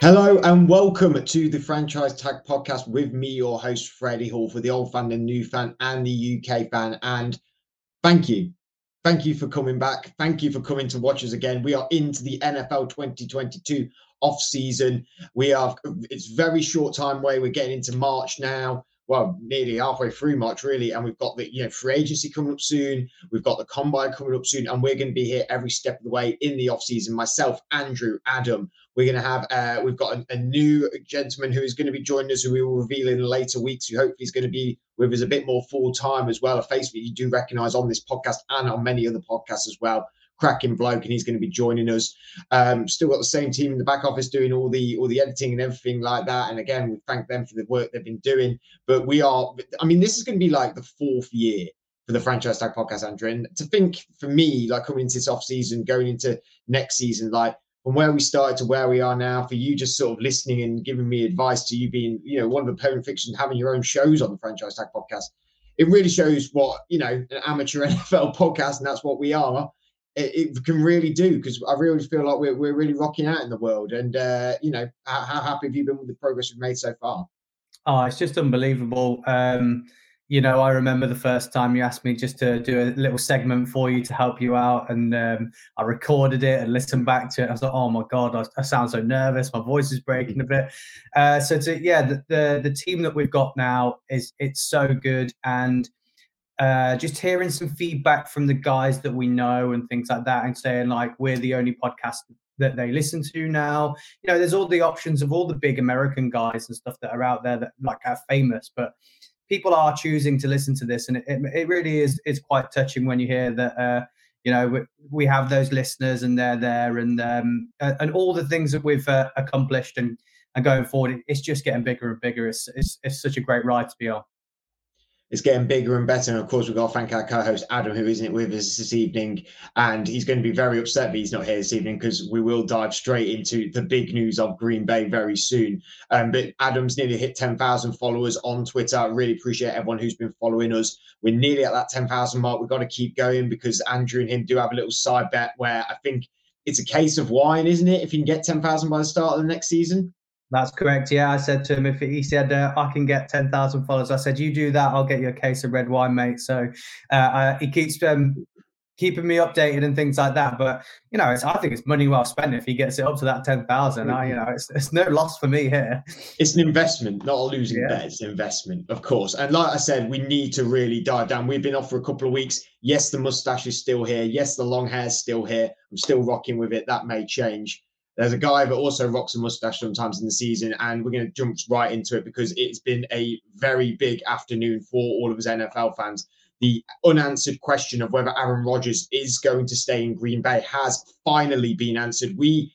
Hello and welcome to the Franchise Tag Podcast with me, your host, Freddie Hall, for the old fan, the new fan, and the UK fan. And thank you. Thank you for coming back. Thank you for coming to watch us again. We are into the NFL 2022 off season. We are, it's very short time away. We're getting into March now well, nearly halfway through March, really. And we've got the you know free agency coming up soon. We've got the combine coming up soon, and we're going to be here every step of the way in the off season. Myself, Andrew, Adam. We're going to have uh, we've got a, a, new gentleman who is going to be joining us, who we will reveal in later weeks. Who hopefully is going to be with us a bit more full time as well. A face that you do recognise on this podcast and on many other podcasts as well cracking bloke, and he's going to be joining us. Um, still got the same team in the back office doing all the all the editing and everything like that. And again, we thank them for the work they've been doing. But we are, I mean, this is going to be like the fourth year for the franchise tag podcast, Andrew. And to think for me, like coming into this off season, going into next season, like from where we started to where we are now, for you just sort of listening and giving me advice to you being, you know, one of the parent fiction, having your own shows on the franchise tag podcast. It really shows what you know an amateur NFL podcast, and that's what we are it, it can really do because I really feel like we're, we're really rocking out in the world. And, uh, you know, how, how, happy have you been with the progress we've made so far? Oh, it's just unbelievable. Um, you know, I remember the first time you asked me just to do a little segment for you to help you out, and um, I recorded it and listened back to it. I was like, "Oh my god, I, I sound so nervous. My voice is breaking a bit." Uh, so, to, yeah, the, the the team that we've got now is it's so good, and uh, just hearing some feedback from the guys that we know and things like that, and saying like we're the only podcast that they listen to now. You know, there's all the options of all the big American guys and stuff that are out there that like are famous, but people are choosing to listen to this, and it, it, really is is quite touching when you hear that. Uh, you know, we, we, have those listeners, and they're there, and um, and all the things that we've uh, accomplished, and and going forward, it's just getting bigger and bigger. It's, it's it's such a great ride to be on it's getting bigger and better. And of course, we've got to thank our co-host Adam, who isn't with us this evening, and he's going to be very upset that he's not here this evening because we will dive straight into the big news of Green Bay very soon. Um, but Adam's nearly hit 10,000 followers on Twitter. I really appreciate everyone who's been following us. We're nearly at that 10,000 mark. We've got to keep going because Andrew and him do have a little side bet where I think it's a case of wine, isn't it? If you can get 10,000 by the start of the next season. That's correct. Yeah, I said to him if he said uh, I can get ten thousand followers, I said you do that, I'll get you a case of red wine, mate. So uh, uh, he keeps um, keeping me updated and things like that. But you know, I think it's money well spent if he gets it up to that ten thousand. I, you know, it's, it's no loss for me here. It's an investment, not a losing yeah. bet. It's an investment, of course. And like I said, we need to really dive down. We've been off for a couple of weeks. Yes, the mustache is still here. Yes, the long hair is still here. I'm still rocking with it. That may change. There's a guy that also rocks a mustache sometimes in the season, and we're going to jump right into it because it's been a very big afternoon for all of us NFL fans. The unanswered question of whether Aaron Rodgers is going to stay in Green Bay has finally been answered. We,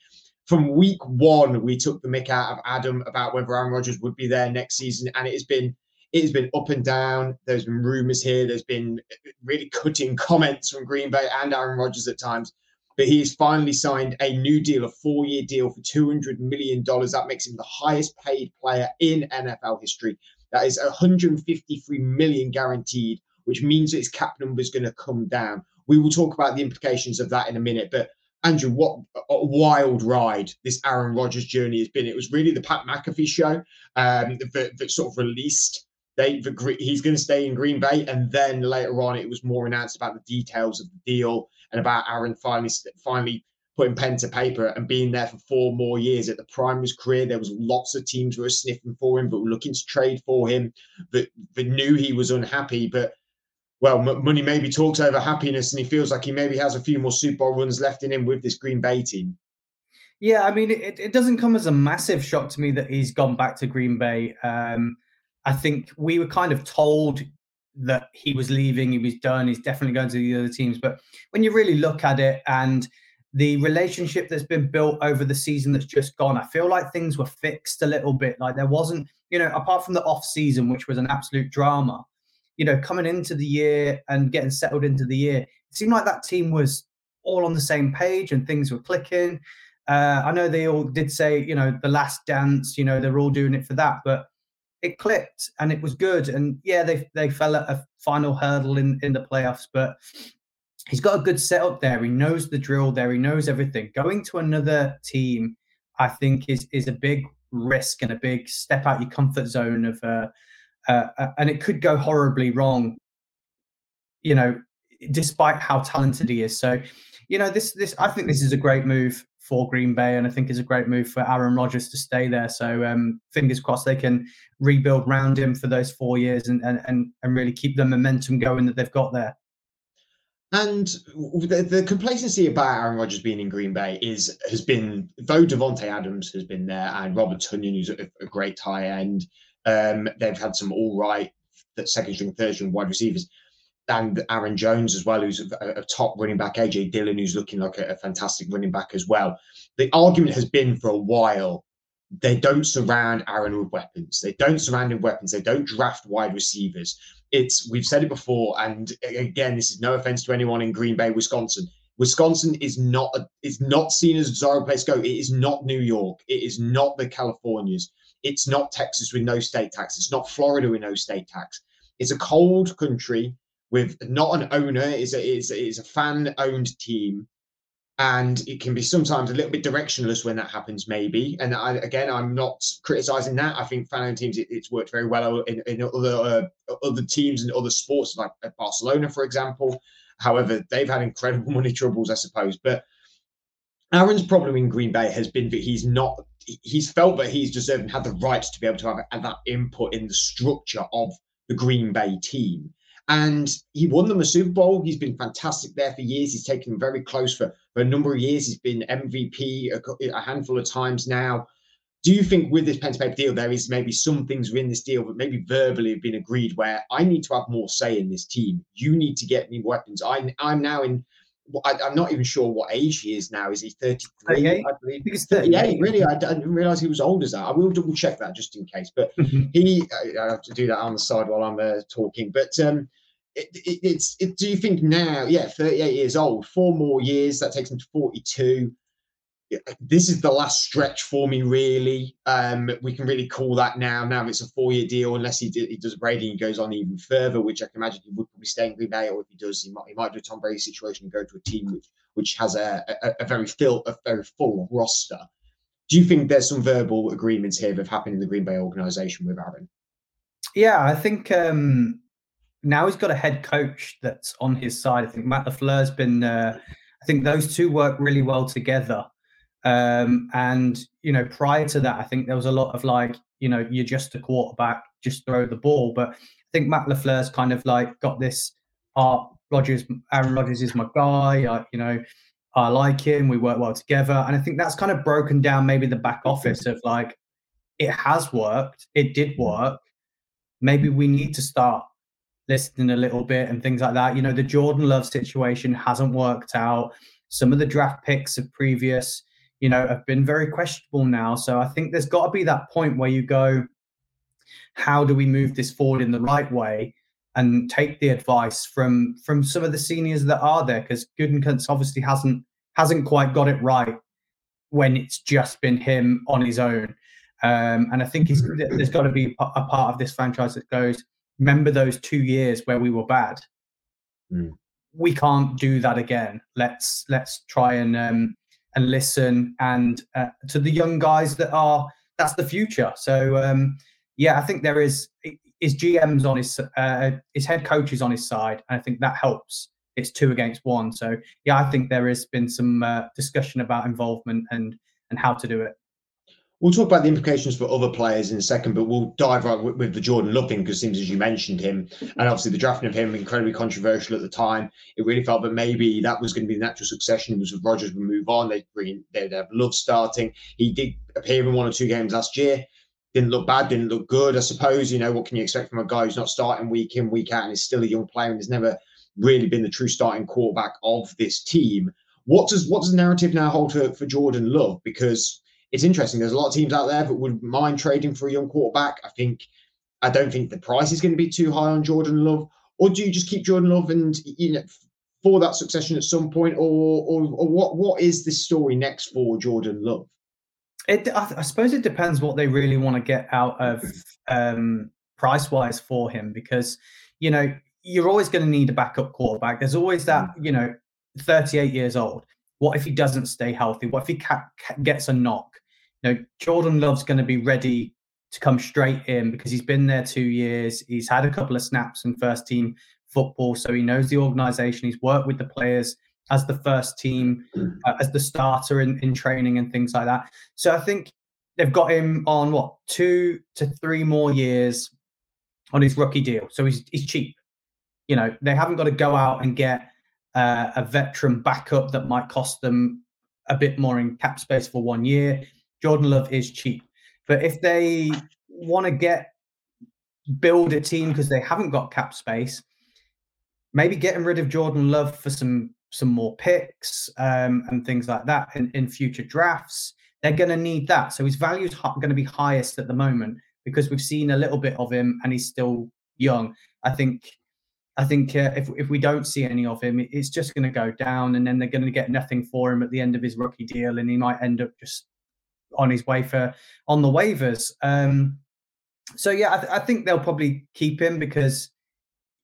from week one, we took the mick out of Adam about whether Aaron Rodgers would be there next season, and it has been it has been up and down. There's been rumors here. There's been really cutting comments from Green Bay and Aaron Rodgers at times but he has finally signed a new deal, a four year deal for $200 million. That makes him the highest paid player in NFL history. That is 153 million guaranteed, which means that his cap number is going to come down. We will talk about the implications of that in a minute. But Andrew, what a wild ride this Aaron Rodgers journey has been. It was really the Pat McAfee show um, that, that sort of released they the, he's going to stay in Green Bay, and then later on it was more announced about the details of the deal and about Aaron finally finally putting pen to paper and being there for four more years at the prime of his career. There was lots of teams who were sniffing for him, but were looking to trade for him. That, that knew he was unhappy, but well, money maybe talks over happiness, and he feels like he maybe has a few more Super Bowl runs left in him with this Green Bay team. Yeah, I mean, it, it doesn't come as a massive shock to me that he's gone back to Green Bay. Um, I think we were kind of told that he was leaving, he was done, he's definitely going to the other teams. But when you really look at it and the relationship that's been built over the season that's just gone, I feel like things were fixed a little bit. Like there wasn't, you know, apart from the off season, which was an absolute drama, you know, coming into the year and getting settled into the year, it seemed like that team was all on the same page and things were clicking. Uh, I know they all did say, you know, the last dance, you know, they're all doing it for that, but it clicked and it was good. And yeah, they they fell at a final hurdle in in the playoffs, but he's got a good setup there. He knows the drill there. He knows everything. Going to another team, I think is is a big risk and a big step out your comfort zone of uh, uh, uh, and it could go horribly wrong. You know, despite how talented he is. So, you know, this this I think this is a great move for Green Bay, and I think is a great move for Aaron Rodgers to stay there. So, um, fingers crossed they can rebuild around him for those four years and and and, and really keep the momentum going that they've got there. And the, the, complacency about Aaron Rodgers being in Green Bay is has been though Davante Adams has been there and Robert Tonyan, who's a, a great high end. Um, they've had some all right second string, third string wide receivers, and Aaron Jones as well, who's a, a top running back. AJ Dillon, who's looking like a, a fantastic running back as well. The argument has been for a while they don't surround Aaron with weapons. They don't surround him with weapons. They don't draft wide receivers. It's we've said it before, and again, this is no offense to anyone in Green Bay, Wisconsin. Wisconsin is not a, is not seen as a desirable place to go. It is not New York. It is not the Californias. It's not Texas with no state tax. It's not Florida with no state tax. It's a cold country with not an owner. is a it's, it's a fan owned team. And it can be sometimes a little bit directionless when that happens maybe. And I, again i'm not criticizing that. I think fan owned teams it, it's worked very well in, in other uh, other teams and other sports like barcelona for example. However they've had incredible money troubles i suppose. But aaron's problem in green bay has been that he's not he's felt that he's deserved and had the rights to be able to have that input in the structure of the green bay team and he won them a Super Bowl. He's been fantastic there for years. He's taken them very close for, for a number of years. He's been MVP a, a handful of times now. Do you think with this pen to paper deal, there is maybe some things within this deal that maybe verbally have been agreed where I need to have more say in this team? You need to get me weapons. I'm, I'm now in I, am not even sure what age he is now. Is he 33? I believe. he's 38. Really, I, I, didn't realize he was old as that. I will double check that just in case. But he, I have to do that on the side while I'm uh, talking. But um, it, it, it's, it, do you think now, yeah, 38 years old, four more years, that takes him to 42 this is the last stretch for me, really. Um, we can really call that now. Now it's a four-year deal, unless he, he does Brady and goes on even further, which I can imagine he would probably stay in Green Bay, or if he does, he might he might do a Tom Brady situation and go to a team which which has a, a, a very full a very full roster. Do you think there's some verbal agreements here that have happened in the Green Bay organization with Aaron? Yeah, I think um, now he's got a head coach that's on his side. I think Matt LaFleur's been. Uh, I think those two work really well together. Um, and you know, prior to that, I think there was a lot of like, you know, you're just a quarterback, just throw the ball. But I think Matt LaFleur's kind of like got this. Art Rodgers, Aaron Rodgers is my guy. I, you know, I like him. We work well together, and I think that's kind of broken down maybe the back office of like, it has worked. It did work. Maybe we need to start listening a little bit and things like that. You know, the Jordan Love situation hasn't worked out. Some of the draft picks of previous you know, have been very questionable now. So I think there's got to be that point where you go, how do we move this forward in the right way and take the advice from from some of the seniors that are there? Because Gutekunst obviously hasn't hasn't quite got it right when it's just been him on his own. Um, and I think there's got to be a part of this franchise that goes, remember those two years where we were bad. Mm. We can't do that again. Let's let's try and um, and listen and uh, to the young guys that are that's the future. So um, yeah, I think there is his GM's on his uh, his head coach is on his side, and I think that helps. It's two against one. So yeah, I think there has been some uh, discussion about involvement and and how to do it. We'll talk about the implications for other players in a second, but we'll dive right with, with the Jordan Love thing because it seems as you mentioned him, and obviously the drafting of him incredibly controversial at the time. It really felt that maybe that was going to be the natural succession. It was with Rodgers would move on. They'd bring they'd have Love starting. He did appear in one or two games last year. Didn't look bad, didn't look good. I suppose you know what can you expect from a guy who's not starting week in week out and is still a young player and has never really been the true starting quarterback of this team. What does what does the narrative now hold for, for Jordan Love? Because it's interesting. There's a lot of teams out there that would mind trading for a young quarterback. I think I don't think the price is going to be too high on Jordan Love. Or do you just keep Jordan Love and you know for that succession at some point, or or, or what what is the story next for Jordan Love? It, I, I, suppose it depends what they really want to get out of um, price wise for him, because you know you're always going to need a backup quarterback. There's always that you know 38 years old. What if he doesn't stay healthy? What if he ca- gets a knock? you know, Jordan Love's going to be ready to come straight in because he's been there two years. He's had a couple of snaps in first team football, so he knows the organization. He's worked with the players as the first team, uh, as the starter in, in training and things like that. So I think they've got him on what two to three more years on his rookie deal. So he's he's cheap. You know, they haven't got to go out and get uh, a veteran backup that might cost them a bit more in cap space for one year. Jordan Love is cheap. But if they want to get build a team because they haven't got cap space, maybe getting rid of Jordan Love for some some more picks um, and things like that in, in future drafts. They're going to need that. So his value is going to be highest at the moment because we've seen a little bit of him and he's still young. I think I think uh, if if we don't see any of him, it's just going to go down, and then they're going to get nothing for him at the end of his rookie deal, and he might end up just on his way for on the waivers. Um, so yeah, I, th- I, think they'll probably keep him because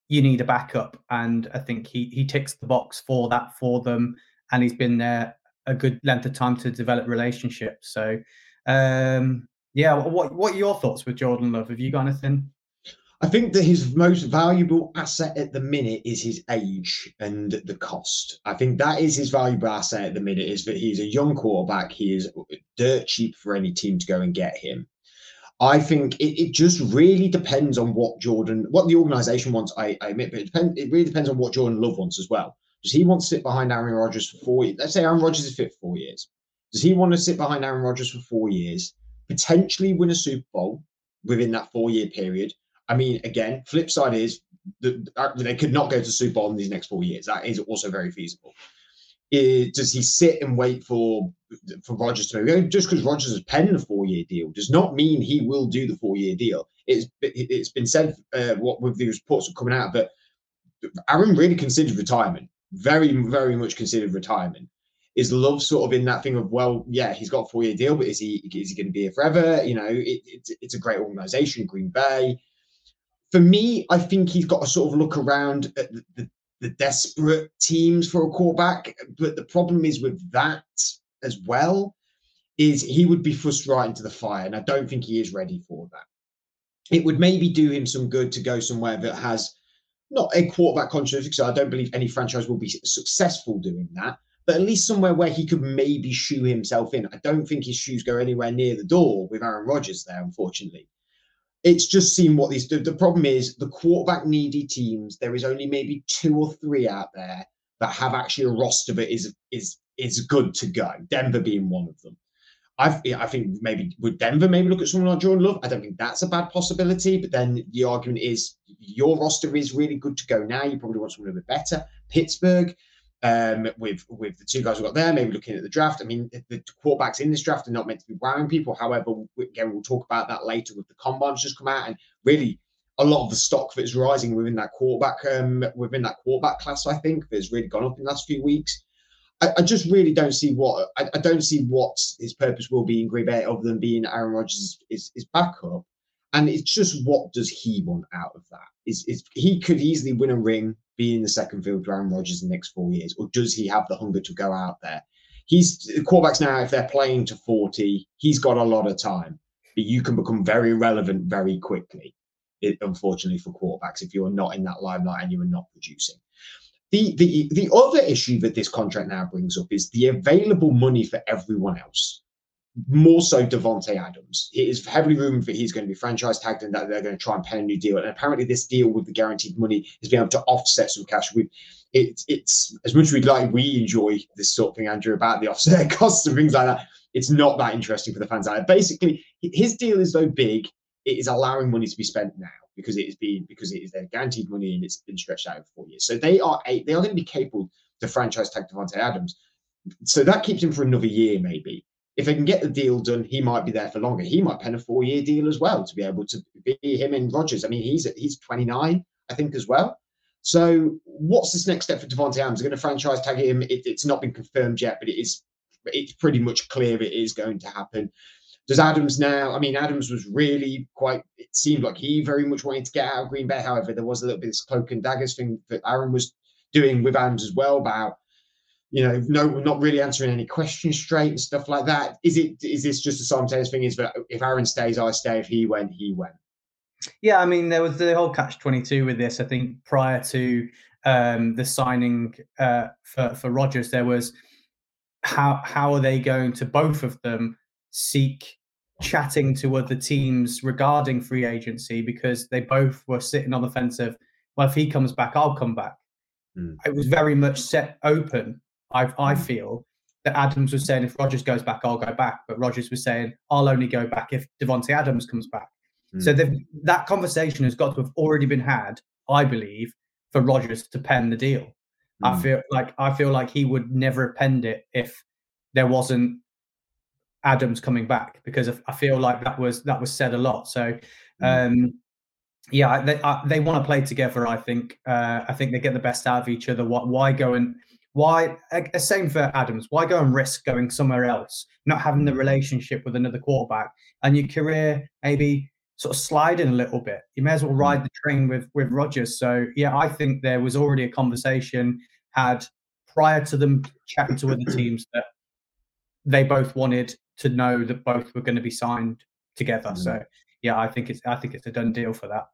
you need a backup, and I think he he ticks the box for that for them, and he's been there a good length of time to develop relationships. So um, yeah, what what are your thoughts with Jordan Love? Have you got anything? I think that his most valuable asset at the minute is his age and the cost. I think that is his valuable asset at the minute is that he's a young quarterback. He is dirt cheap for any team to go and get him. I think it, it just really depends on what Jordan, what the organization wants. I, I admit, but it, depend, it really depends on what Jordan Love wants as well. Does he want to sit behind Aaron Rodgers for four years? Let's say Aaron Rodgers is fit for four years. Does he want to sit behind Aaron Rodgers for four years, potentially win a Super Bowl within that four year period? I mean, again, flip side is that uh, they could not go to Super Bowl in these next four years. That is also very feasible. Does he sit and wait for for Rodgers to go? Just because Rodgers has penned a four year deal does not mean he will do the four year deal. It's it's been said uh, what with the reports coming out that Aaron really considered retirement, very very much considered retirement. Is Love sort of in that thing of well, yeah, he's got a four year deal, but is he is he going to be here forever? You know, it, it's it's a great organization, Green Bay for me, I think he's got to sort of look around at the, the, the desperate teams for a quarterback. But the problem is with that as well is he would be thrust right into the fire, and I don't think he is ready for that. It would maybe do him some good to go somewhere that has not a quarterback controversy, because I don't believe any franchise will be successful doing that, but at least somewhere where he could maybe shoe himself in. I don't think his shoes go anywhere near the door with Aaron Rodgers there, unfortunately it's just seen what these do. The problem is the quarterback needy teams. There is only maybe two or three out there that have actually a roster that is is is good to go. Denver being one of them. I I think maybe would Denver maybe look at someone like Jordan Love. I don't think that's a bad possibility. But then the argument is your roster is really good to go now. You probably want someone a bit better. Pittsburgh um, with with the two guys we got there, maybe looking at the draft. I mean, the quarterbacks in this draft are not meant to be wowing people. However, again, we'll talk about that later with the combines just come out, and really a lot of the stock that's rising within that quarterback um, within that quarterback class, I think, has really gone up in the last few weeks. I, I just really don't see what I, I, don't see what his purpose will be in Green Bay other than being Aaron Rodgers' is, is backup. And it's just what does he want out of that? Is is he could easily win a ring be in the second field to Aaron Rodgers in the next four years, or does he have the hunger to go out there? He's the quarterbacks now. If they're playing to forty, he's got a lot of time, but you can become very relevant very quickly. It, unfortunately for quarterbacks, if you're not in that limelight and you are not producing. The, the the other issue that this contract now brings up is the available money for everyone else more so Davante Adams. It is heavily rumored that he's going to be franchise tagged and that they're going to try and pay a new deal. And apparently, this deal with the guaranteed money is being able to offset some cash. We, it, it's as much as we'd like, we enjoy this sort of thing, Andrew, about the offset costs and things like that. It's not that interesting for the fans out there. Basically, his deal is so big, it is allowing money to be spent now because it is being because it is their guaranteed money and it's been stretched out over four years. So they are a, they are going to be capable to franchise tag Davante Adams. So that keeps him for another year, maybe if they can get the deal done, he might be there for longer. He might pen a four year deal as well to be able to be him and Rodgers. I mean, he's he's 29, I think, as well. So, what's this next step for Davante Adams? They're going to franchise tag him. It, it's not been confirmed yet, but it is. It's pretty much clear it is going to happen. Does Adams now? I mean, Adams was really quite. It seemed like he very much wanted to get out of Green Bay. However, there was a little bit of this cloak and daggers thing that Aaron was doing with Adams as well about you know, no, not really answering any questions straight and stuff like that. Is it? Is this just a simultaneous thing? Is that if Aaron stays, I stay. If he went, he went. Yeah, I mean, there was the whole catch twenty two with this. I think prior to um, the signing uh, for for Rodgers, there was how how are they going to both of them seek chatting to other teams regarding free agency because they both were sitting on the fence of well, if he comes back, I'll come back. Mm. It was very much set open. I I hmm. feel that Adams was saying if Rodgers goes back, I'll go back, but Rodgers was saying I'll only go back if Davante Adams comes back. So hmm. that conversation has got to have already been had, I believe, for Rodgers to pen the deal. Mm. I feel like I feel like he would never have penned it if there wasn't Adams coming back because I feel like that was that was said a lot. So hmm. um, yeah, they uh, they want to play together. I think uh, I think they get the best out of each other. Why go and why same for Adams? Why go and risk going somewhere else, not having the relationship with another quarterback, and your career maybe sort of sliding a little bit. You may as well ride mm. the train with with Rodgers. So yeah, I think there was already a conversation had prior to them chatting to other teams that they both wanted to know that both were going to be signed together. Mm-hmm. So yeah, I think it's I think it's a done deal for that.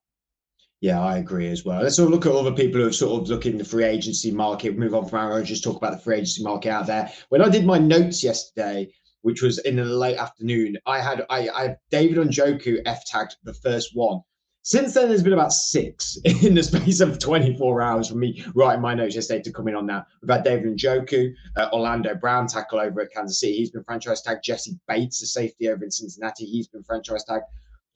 Yeah, I agree as well. Let's sort of look at other people who have sort of looked in the free agency market. Move on from our just talk about the free agency market out there. When I did my notes yesterday, which was in the late afternoon. I had I, I David Njoku F tagged the first one. Since then, there's been about six in the space of 24 hours from me writing my notes yesterday to coming on now. We've had David Njoku, uh, Orlando Brown tackle over at Kansas City. He's been franchise tagged. Jessie Bates, a safety over in Cincinnati. He's been franchise tagged.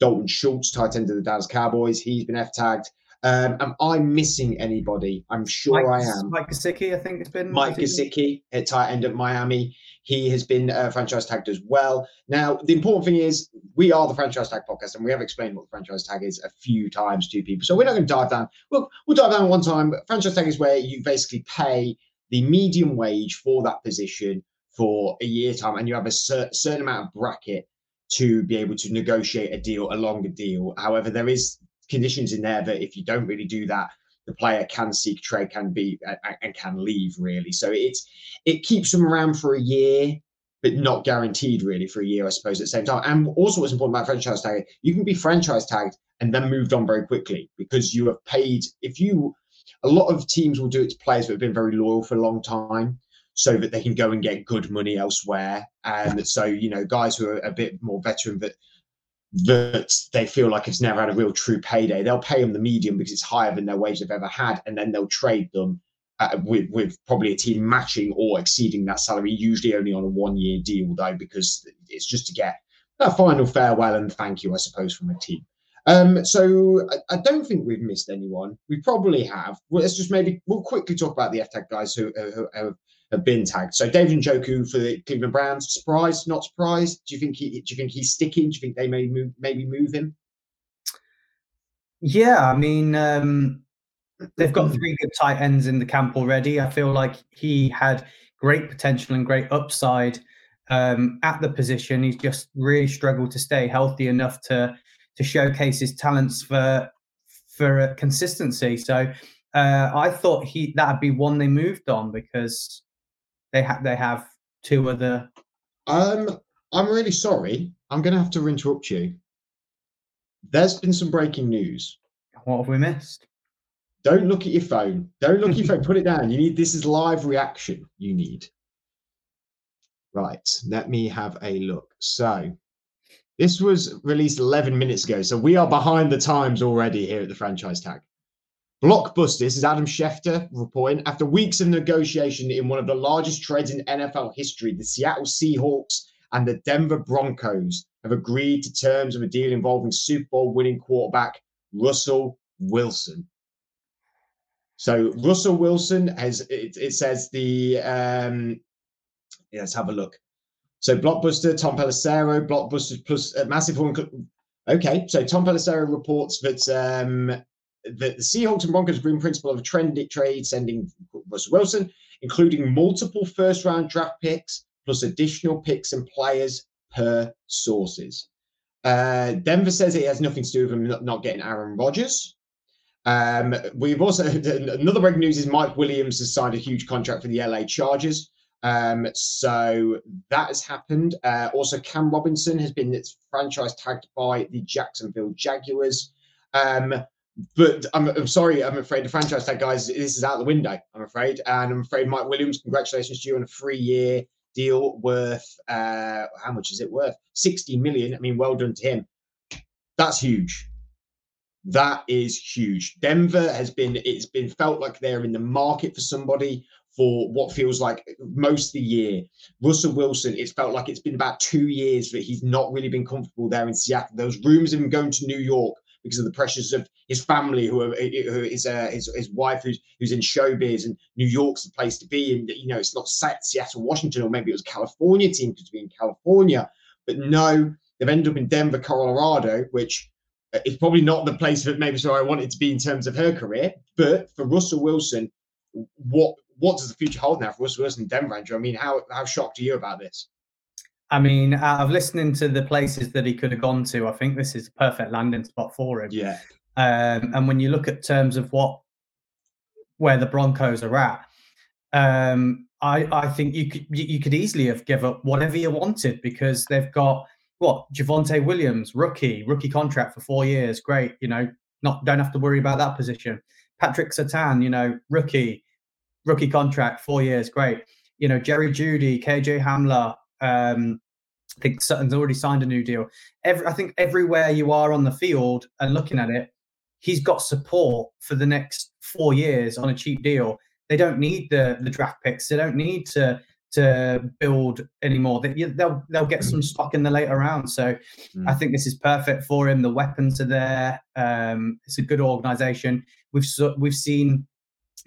Dalton Schultz, tight end of the Dallas Cowboys. He's been F tagged. Um, am I missing anybody? I'm sure Mike, I am. Mike Gesicki, I think it's been Mike Gesicki at tight end at Miami. He has been uh, franchise tagged as well. Now, the important thing is we are the franchise tag podcast, and we have explained what the franchise tag is a few times to people. So we're not going to dive down. We'll, we'll dive down one time. Franchise tag is where you basically pay the median wage for that position for a year time, and you have a cer- certain amount of bracket to be able to negotiate a deal, a longer deal. However, there is conditions in there that if you don't really do that, the player can seek trade, can be and can leave really. So it's it keeps them around for a year, but not guaranteed really for a year, I suppose. At the same time, and also what's important about franchise tag, you can be franchise tagged and then moved on very quickly because you have paid. If you, a lot of teams will do it to players that have been very loyal for a long time. So that they can go and get good money elsewhere, and so you know guys who are a bit more veteran that that they feel like it's never had a real true payday. They'll pay them the medium because it's higher than their wage they've ever had, and then they'll trade them uh, with with probably a team matching or exceeding that salary, usually only on a one year deal though, because it's just to get a final farewell and thank you, I suppose, from a team. Um, so I, I, don't think we've missed anyone. We probably have. Well, let's just maybe we'll quickly talk about the FTAG guys who, who, who have been tagged. So David Njoku for the Cleveland Browns, surprised, not surprised? Do you think he do you think he's sticking? Do you think they may move maybe move him? Yeah, I mean um, they've got three good tight ends in the camp already. I feel like he had great potential and great upside um, at the position. He's just really struggled to stay healthy enough to to showcase his talents for for consistency. So uh, I thought he that'd be one they moved on because they have they have two other. Um, I'm really sorry. I'm going to have to interrupt you. There's been some breaking news. What have we missed? Don't look at your phone. Don't look at your phone. Put it down. You need this is live reaction. You need. Right. Let me have a look. So this was released 11 minutes ago. So we are behind the times already here at the franchise tag. Blockbuster, this is Adam Schefter reporting. After weeks of negotiation in one of the largest trades in NFL history, the Seattle Seahawks and the Denver Broncos have agreed to terms of a deal involving Super Bowl winning quarterback Russell Wilson. So Russell Wilson has it, it says the um yeah, let's have a look. So Blockbuster, Tom Pelissero, Blockbuster plus uh, massive Okay, so Tom Pelissero reports that um the, Seahawks and Broncos agree in principle of a trend trade sending Russell Wilson, including multiple first round draft picks plus additional picks and players per sources. Uh, Denver says it has nothing to do with him not, getting Aaron Rodgers. Um, we've also another breaking news is Mike Williams has signed a huge contract for the LA Chargers. Um, so that has happened. Uh, also, Cam Robinson has been franchise tagged by the Jacksonville Jaguars. Um, but I'm, I'm, sorry, I'm afraid the franchise tag guys, this is out the window. I'm afraid, and I'm afraid Mike Williams, congratulations to you on a three-year deal worth uh, how much is it worth? 60 million. I mean, well done to him. That's huge. That is huge. Denver has been, it's been felt like they're in the market for somebody for what feels like most of the year. Russell Wilson, it's felt like it's been about two years that he's not really been comfortable there in Seattle. Those rumors of him going to New York because of the pressures of his family, who, are, who is uh, his, his wife, who's, who's in showbiz, and New York's the place to be. And you know, it's not set Seattle, Washington, or maybe it was California team to be in California. But no, they've ended up in Denver, Colorado, which is probably not the place that maybe so I wanted to be in terms of her career. But for Russell Wilson, what what does the future hold now for Russell Wilson in Denver, Andrew? I mean, how how shocked are you about this? I mean, out of listening to the places that he could have gone to, I think this is a perfect landing spot for him. Yeah. Um, and when you look at terms of what where the Broncos are at, um, I I think you could you could easily have given up whatever you wanted because they've got what Javonte Williams, rookie, rookie contract for four years. Great, you know, not don't have to worry about that position. Patrick Surtain, you know, rookie, rookie contract, four years. Great. You know, Jerry Jeudy, KJ Hamler. Um, I think Sutton's already signed a new deal. Every, I think everywhere you are on the field and looking at it, he's got support for the next four years on a cheap deal. They don't need the the draft picks. They don't need to to build anymore. They, they'll they'll get some stock in the later round. So mm. I think this is perfect for him. The weapons are there. Um, it's a good organization. We've we've seen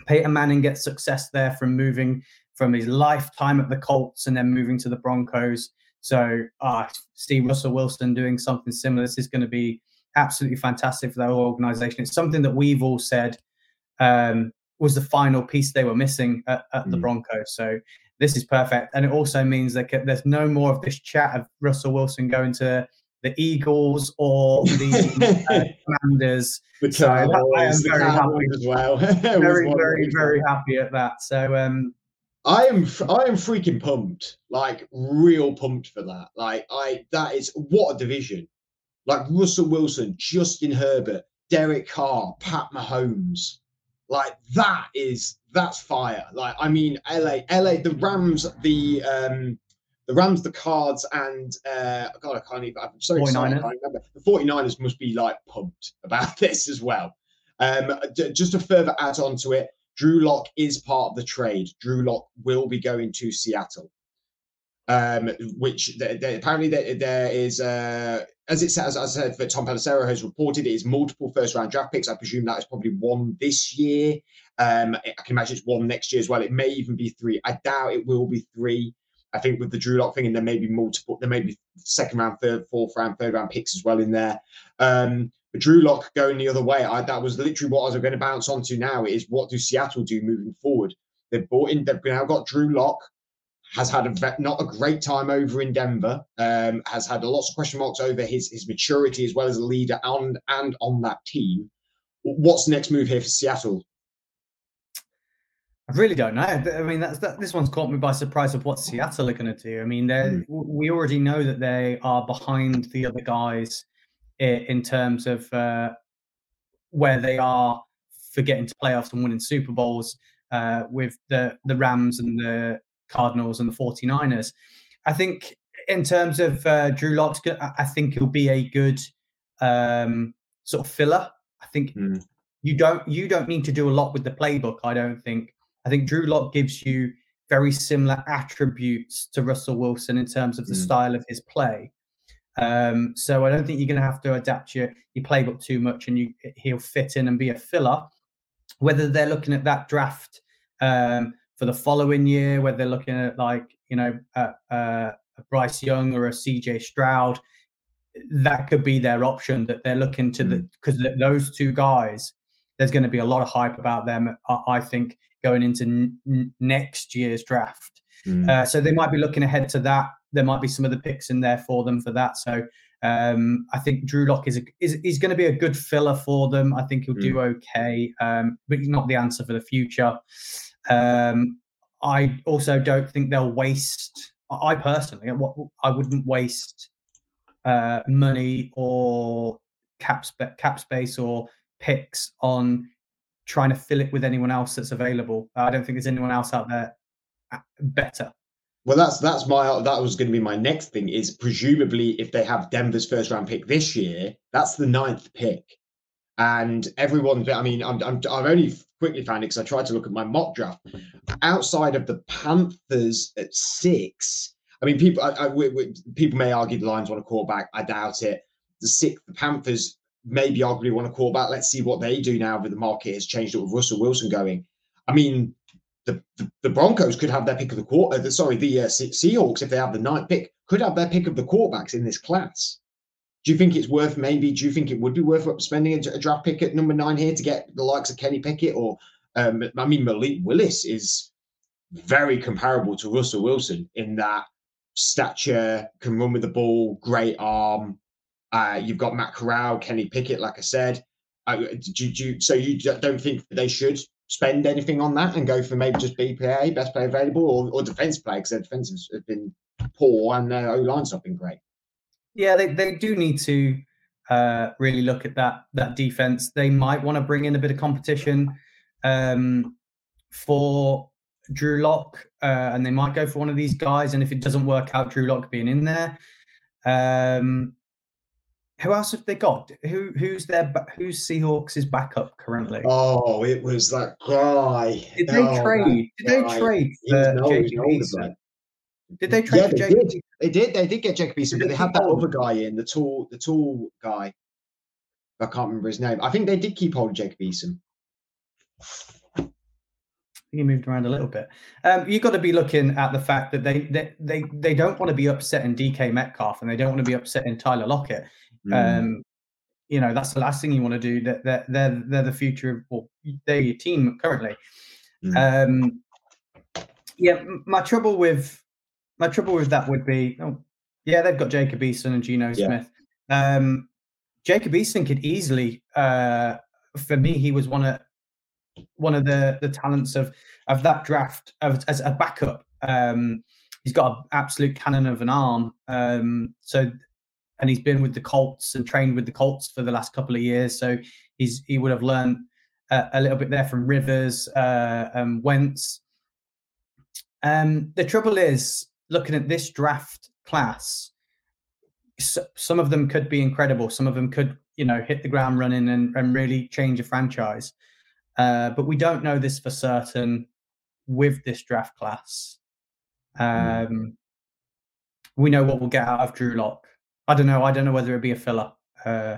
Peyton Manning get success there from moving from his lifetime at the Colts and then moving to the Broncos. So uh, see Russell Wilson doing something similar. This is going to be absolutely fantastic for that organization. It's something that we've all said um, was the final piece they were missing at, at mm. the Broncos. So this is perfect. And it also means that there's no more of this chat of Russell Wilson going to the Eagles or the uh, Commanders. The so I am very happy as well. very, very, very happy at that. So um, I am I am freaking pumped, like real pumped for that. Like I that is what a division. Like Russell Wilson, Justin Herbert, Derek Carr, Pat Mahomes. Like that is that's fire. Like I mean, LA, LA, the Rams, the um, the Rams, the Cards, and uh, God, I can't even. I'm so excited. I remember the 49ers must be like pumped about this as well. Um, d- just to further add on to it, Drew Lock is part of the trade. Drew Lock will be going to Seattle um, which th- th- apparently there, is, uh, as it says, as I said, that Tom Pelissero has reported, it is multiple first round draft picks. I presume that is probably one this year. Um, I can imagine it's one next year as well. It may even be three. I doubt it will be three. I think with the Drew Lock thing, and there may be multiple, there may be second round, third, fourth round, third round picks as well in there. Um, Drew Lock going the other way, I, that was literally what I was going to bounce onto now is what do Seattle do moving forward? They've bought in, they've now got Drew Lock has had a not a great time over in Denver. Um, has had lots of question marks over his his maturity as well as a leader and and on that team. What's the next move here for Seattle? I really don't know. I mean, that's that. This one's caught me by surprise of what Seattle are going to do. I mean, mm. we already know that they are behind the other guys in terms of uh, where they are for getting to playoffs and winning Super Bowls uh, with the the Rams and the Cardinals and the 49ers. I think in terms of uh, Drew Lock, I think he'll be a good um, sort of filler. I think mm. you don't you don't need to do a lot with the playbook. I don't think. I think Drew Lock gives you very similar attributes to Russell Wilson in terms of the mm. style of his play. Um, so I don't think you're going to have to adapt your your playbook too much, and you he'll fit in and be a filler. Whether they're looking at that draft um, for the following year, where they're looking at like you know uh, a Bryce Young or a CJ Stroud, that could be their option. That they're looking to the because mm. those two guys, there's going to be a lot of hype about them. I, think going into n- next year's draft. Mm. Uh, so they might be looking ahead to that. There might be some of the picks in there for them for that. So Um, I think Drew Lock is, a, is is going to be a good filler for them. I think he'll mm. do okay, um, but he's not the answer for the future. Um, I also don't think they'll waste. I personally, I wouldn't waste uh, money or cap sp- cap space or picks on trying to fill it with anyone else that's available. I don't think there's anyone else out there uh, better. Well, that's that's my that was going to be my next thing. Is presumably if they have Denver's first round pick this year, that's the ninth pick, and everyone. I mean, I'm, I'm I've only quickly found it because I tried to look at my mock draft. Outside of the Panthers at six, I mean, people I, I, we, we, people may argue the Lions want a quarterback. I doubt it. The six, the Panthers maybe arguably want a quarterback. Let's see what they do now that the market has changed it with Russell Wilson going. I mean, the, the, Broncos could have their pick of the quarter. The, sorry, the uh, Seahawks, if they have the ninth pick, could have their pick of the quarterbacks in this class. Do you think it's worth maybe? Do you think it would be worth spending a, a draft pick at number nine here to get the likes of Kenny Pickett or um, I mean Malik Willis is very comparable to Russell Wilson in that stature, can run with the ball, great arm. Uh, you've got Matt Corral, Kenny Pickett, like I said. Uh, do, do, so you don't think they should spend anything on that and go for maybe just BPA, best player available, or, or defense play because their defense has been poor and their O line's not been great. Yeah, they, they do need to uh, really look at that that defense. They might want to bring in a bit of competition um, for Drew Lock, uh, and they might go for one of these guys. And if it doesn't work out, Drew Lock being in there, um, who else have they got? Who who's their who's Seahawks' backup currently? Oh, it was that guy. Did they oh, trade? Did they trade for Eason? Did they trade yeah, for they Jacob? Did. They did. They did get Jacob Eason, but they had that other guy in the tall, the tall guy. I can't remember his name. I think they did keep hold of Jacob Eason. He moved around a little bit. Um, you've got to be looking at the fact that they they they, they don't want to be upset in DK Metcalf and they don't want to be upset in Tyler Lockett. Mm. Um, you know, that's the last thing you want to do. That they're, they're, they're the future of, well, they're your team currently. Mm. Um, yeah, my trouble with my trouble with that would be, oh, yeah, they've got Jacob Eason and Geno yeah. Smith. Um, Jacob Eason could easily, uh, for me, he was one of one of the the talents of of that draft of, as a backup. Um, he's got an absolute cannon of an arm. Um, so and he's been with the Colts and trained with the Colts for the last couple of years. So he's he would have learned uh, a little bit there from Rivers, uh, um, Wentz. Um, the trouble is looking at this draft class. So, some of them could be incredible. Some of them could, you know, hit the ground running and, and really change a franchise. Uh, but we don't know this for certain with this draft class. Hmm. Um, mm. We know what we'll get out of Drew Lock. I don't know. I don't know whether it'd be a filler. Uh,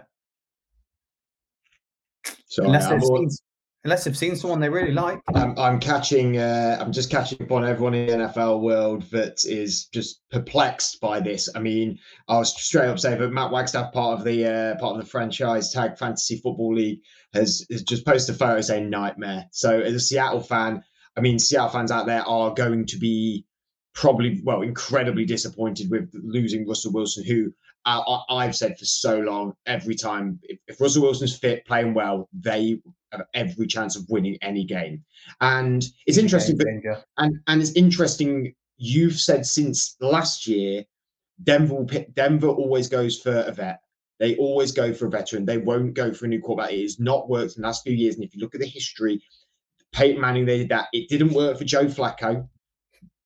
so unless they've, seen, unless they've seen someone they really like. I'm, I'm catching. Uh, I'm just catching up on everyone in the NFL world that is just perplexed by this. I mean, I was straight up saying that Matt Wagstaff, part of the uh, part of the franchise tag fantasy football league, has, has just posted a photo saying nightmare. So as a Seattle fan, I mean, Seattle fans out there are going to be probably well incredibly disappointed with losing Russell Wilson, who I, have said for so long, every time if, if, Russell Wilson's fit, playing well, they have every chance of winning any game. And it's interesting, but, and and it's interesting. You've said since last year, Denver will pick, Denver always goes for a vet. They always go for a veteran. They won't go for a new quarterback. It has not worked in the last few years. And if you look at the history, Peyton Manning, they did that. It didn't work for Joe Flacco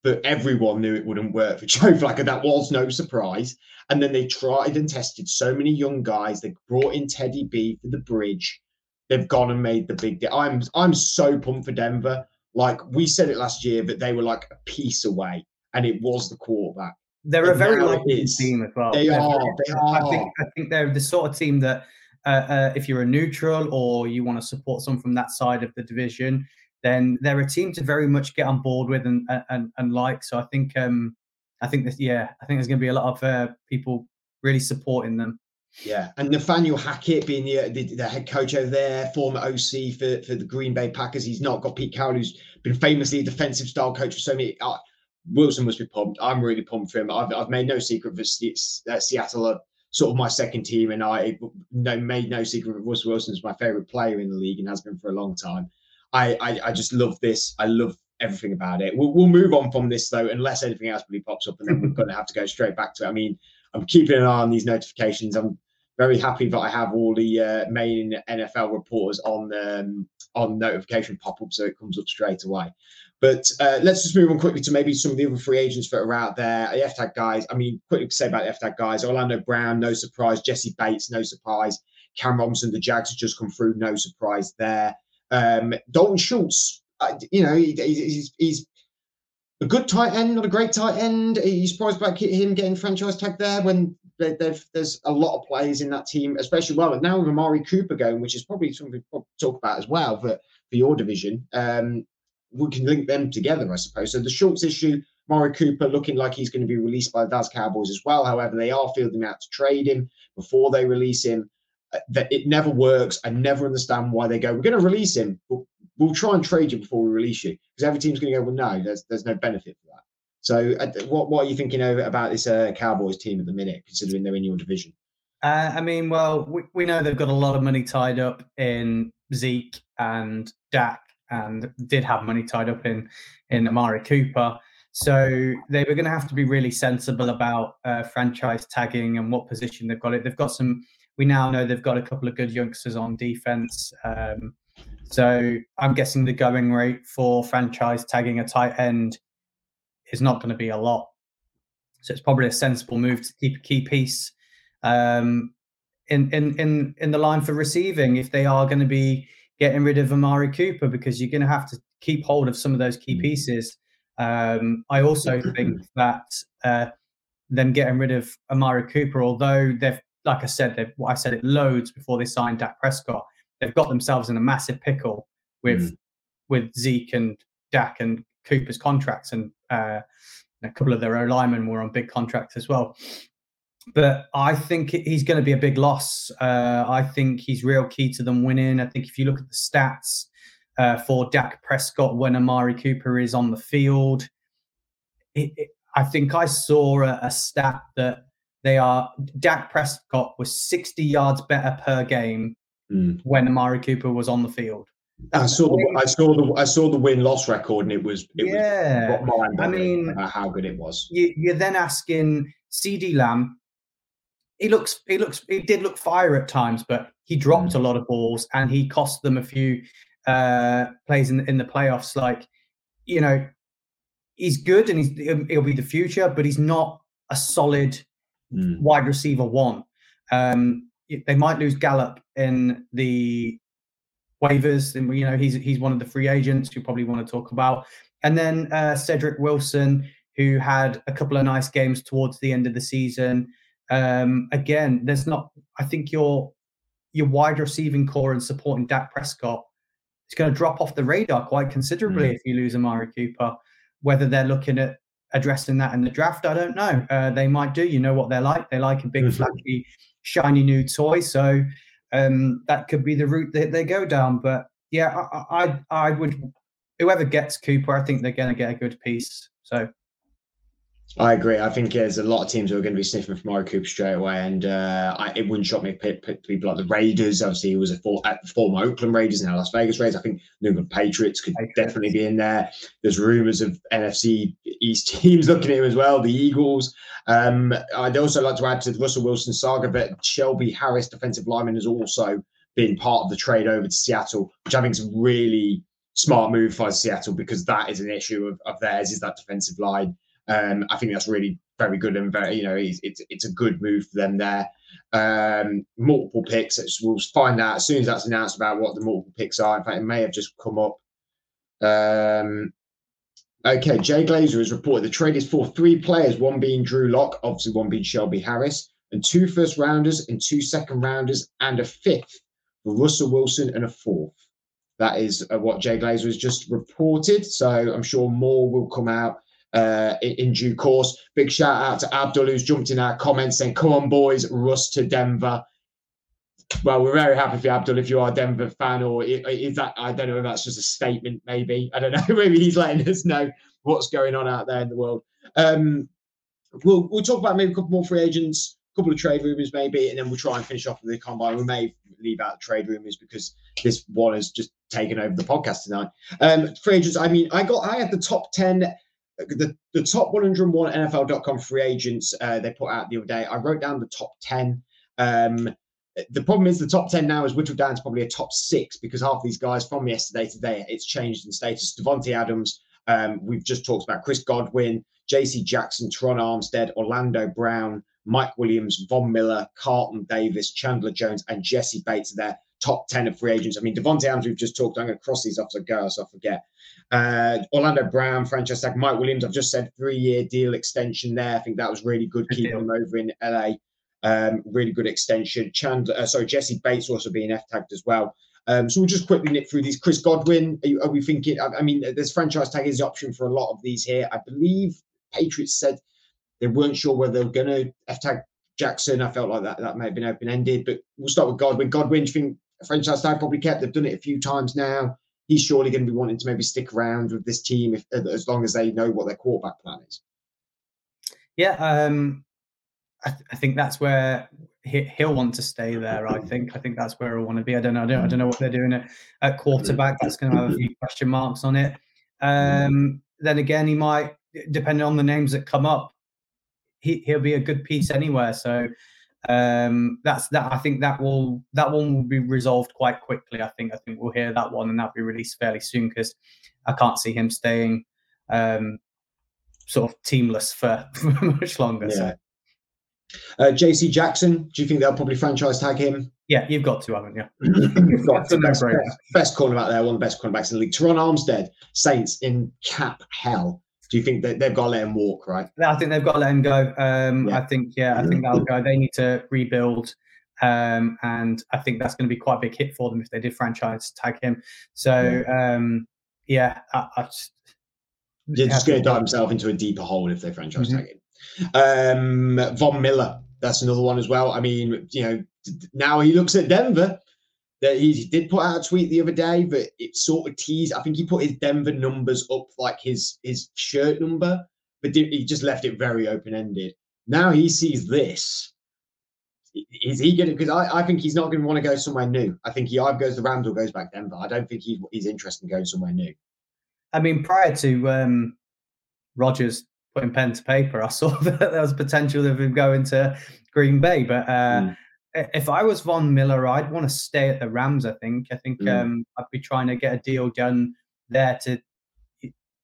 but everyone knew it wouldn't work for Joe Flacco. That was no surprise. And then they tried and tested so many young guys. They brought in Teddy B for the bridge. They've gone and made the big deal. I'm I'm so pumped for Denver. Like we said it last year, but they were like a piece away, and it was the quarterback. They're and a very likely team as well. They they're are. Very, they are. I think I think they're the sort of team that uh, uh, if you're a neutral or you want to support someone from that side of the division, then they're a team to very much get on board with and and, and like. So I think um I think that yeah, I think there's going to be a lot of uh, people really supporting them. Yeah, and Nathaniel Hackett being the, the, the head coach over there, former OC for, for the Green Bay Packers. He's not got Pete Carroll, who's been famously a defensive style coach for so many. Uh, Wilson must be pumped. I'm really pumped for him. I've, I've made no secret for uh, Seattle sort of my second team, and I no, made no secret that Russell Wilson's my favorite player in the league and has been for a long time. I, I, I just love this. I love everything about it. We'll, we'll move on from this though, unless anything else really pops up, and then we're going to have to go straight back to it. I mean, I'm keeping an eye on these notifications. I'm very happy that I have all the uh, main NFL reporters on um, on notification pop up, so it comes up straight away. But uh, let's just move on quickly to maybe some of the other free agents that are out there. The FTAG guys, I mean, quickly to say about the FTAG guys Orlando Brown, no surprise. Jessie Bates, no surprise. Cam Robinson, the Jags have just come through, no surprise there. Um, Dalton Schultz, uh, you know, he, he's, he's a good tight end, not a great tight end. Are you surprised about him getting franchise tag there when there's a lot of players in that team, especially well now with Amari Cooper going, which is probably something we'll talk about as well for, for your division. Um, we can link them together, I suppose. So the Schultz issue, Amari Cooper looking like he's going to be released by the Dallas Cowboys as well. However, they are fielding out to trade him before they release him. Uh, that it never works. I never understand why they go. We're going to release him, but we'll try and trade you before we release you because every team's going to go. Well, no, there's there's no benefit for that. So, uh, what what are you thinking about this uh, Cowboys team at the minute, considering they're in your division? Uh, I mean, well, we, we know they've got a lot of money tied up in Zeke and Dak and did have money tied up in in Amari Cooper. So they were going to have to be really sensible about uh, franchise tagging and what position they've got it. They've got some. We now know they've got a couple of good youngsters on defense. Um, so I'm guessing the going rate for franchise tagging a tight end is not going to be a lot. So it's probably a sensible move to keep a key piece um, in in in in the line for receiving if they are going to be getting rid of Amari Cooper because you're going to have to keep hold of some of those key mm. pieces. Um, I also think that uh, them getting rid of Amari Cooper, although they've, like I said, they've, I said it loads before they signed Dak Prescott, they've got themselves in a massive pickle with mm. with Zeke and Dak and Cooper's contracts, and uh, a couple of their O linemen were on big contracts as well but I think he's going to be a big loss. Uh, I think he's real key to them winning. I think if you look at the stats uh, for Dak Prescott when Amari Cooper is on the field, it, it, I think I saw a, a, stat that they are Dak Prescott was 60 yards better per game mm. when Amari Cooper was on the field. I saw the I saw the I saw the win loss record and it was it yeah. was I mean how good it was. You, you're then asking CeeDee Lamb he looks he looks he did look fire at times, but he dropped mm. a lot of balls and he cost them a few uh, plays in in the playoffs. Like you know, he's good and he's he'll be the future, but he's not a solid mm. wide receiver one. Um, they might lose Gallup in the waivers, and you know he's he's one of the free agents you probably want to talk about. And then uh, Cedric Wilson, who had a couple of nice games towards the end of the season. Um, again, there's not. I think your your wide receiving core and supporting Dak Prescott is going to drop off the radar quite considerably mm. if you lose Amari Cooper. Whether they're looking at addressing that in the draft, I don't know. Uh, they might do. You know what they're like. They like a big, mm-hmm. flashy, shiny new toy. So um, that could be the route that they go down. But yeah, I, I, I would. Whoever gets Cooper, I think they're going to get a good piece. So I agree. I think there's a lot of teams who are going to be sniffing for Amari Cooper straight away, and uh, I, it wouldn't shock me if people like the Raiders. Obviously, he was a for, at former Oakland Raiders now Las Vegas Raiders. I think New England Patriots could Patriots. definitely be in there. There's rumors of NFC East teams looking at him as well. The Eagles. Um, I'd also like to add to the Russell Wilson saga that Shelby Harris, defensive lineman, has also been part of the trade over to Seattle, which I think is a really smart move for Seattle because that is an issue of, of theirs is that defensive line. Um, I think that's really very good and very, you know, it's it's, a good move for them there. Um, multiple picks. We'll find out as soon as that's announced about what the multiple picks are. In fact, it may have just come up. Um, okay, Jay Glazer has reported the trade is for three players, one being Drew Lock, obviously one being Shelby Harris, and two first rounders and two second rounders and a fifth for Russell Wilson and a fourth. That is uh, what Jay Glazer has just reported. So I'm sure more will come out uh, in due course. Big shout out to Abdul who's jumped in our comments saying, "Come on, boys, Russ to Denver." Well, we're very happy for you, Abdul. If you are a Denver fan, or is that I don't know if that's just a statement. Maybe I don't know. maybe he's letting us know what's going on out there in the world. Um, we'll we'll talk about maybe a couple more free agents a couple of trade rumors maybe, and then we'll try and finish off with the combine. We may leave out trade rumors because this one has just taken over the podcast tonight. Um, free agents. I mean, I got I had the top ten. The, the top 101 NFL.com free agents uh, they put out the other day. I wrote down the top 10. Um, the problem is the top 10 now is whittled down to probably a top six because half of these guys from yesterday to today, it's changed in status. Davante Adams, um, we've just talked about Chris Godwin, JC Jackson, Terron Armstead, Orlando Brown, Mike Williams, Von Miller, Carlton Davis, Chandler Jones, and Jessie Bates are their top 10 of free agents. I mean, Davante Adams, we've just talked. I'm going to cross these off as I go, so I forget. Uh, Orlando Brown, franchise tag. Mike Williams, I've just said three year deal extension there. I think that was really good, keeping him over in LA. Um, really good extension. Chandler, uh, sorry, Jessie Bates also being F tagged as well. Um, so we'll just quickly nip through these. Chris Godwin, are, you, are we thinking? I, I, mean, there's franchise tag is the option for a lot of these here. I believe Patriots said they weren't sure whether they were going to F tag Jackson. I felt like that that may have been open ended, but we'll start with Godwin. Godwin, do you think franchise tag probably kept? They've done it a few times now. He's surely going to be wanting to maybe stick around with this team if, as long as they know what their quarterback plan is. Yeah, um, I, th- I, think that's where he, will want to stay there. I think. I think that's where he'll want to be. I don't know. I don't, I don't know what they're doing at, at quarterback. That's going to have a few question marks on it. Um, then again, he might, depending on the names that come up, he, he'll be a good piece anywhere. So um, that's that. I think that will that one will be resolved quite quickly. I think. I think we'll hear that one and that'll be released fairly soon because I can't see him staying um, sort of teamless for, for much longer. Yeah. So. Uh, JC Jackson, do you think they'll probably franchise tag him? Yeah, you've got to, haven't you? you've got the best, best, best cornerback there, one of the best cornerbacks in the league. Terron Armstead, Saints in cap hell. Do you think that they've got to let him walk, right? I think they've got to let him go. Um, yeah. I think, yeah, I think that'll go. They need to rebuild. Um, and I think that's going to be quite a big hit for them if they did franchise tag him. So, yeah, um, yeah I, I just, They're just going to dive himself into a deeper hole if they franchise mm-hmm. tag him. Um, Von Miller, that's another one as well. I mean, you know, now he looks at Denver. That he did put out a tweet the other day, but it sort of teased. I think he put his Denver numbers up like his his shirt number, but he just left it very open ended. Now he sees this. Is he going to? Because I, I think he's not going to want to go somewhere new. I think he either goes to Rams or goes back Denver. I don't think he's, he's interested in going somewhere new. I mean, prior to um, Rodgers putting pen to paper, I saw that there was potential of him going to Green Bay. But uh, mm. If I was Von Miller, I'd want to stay at the Rams. I think. I think mm. um, I'd be trying to get a deal done there to,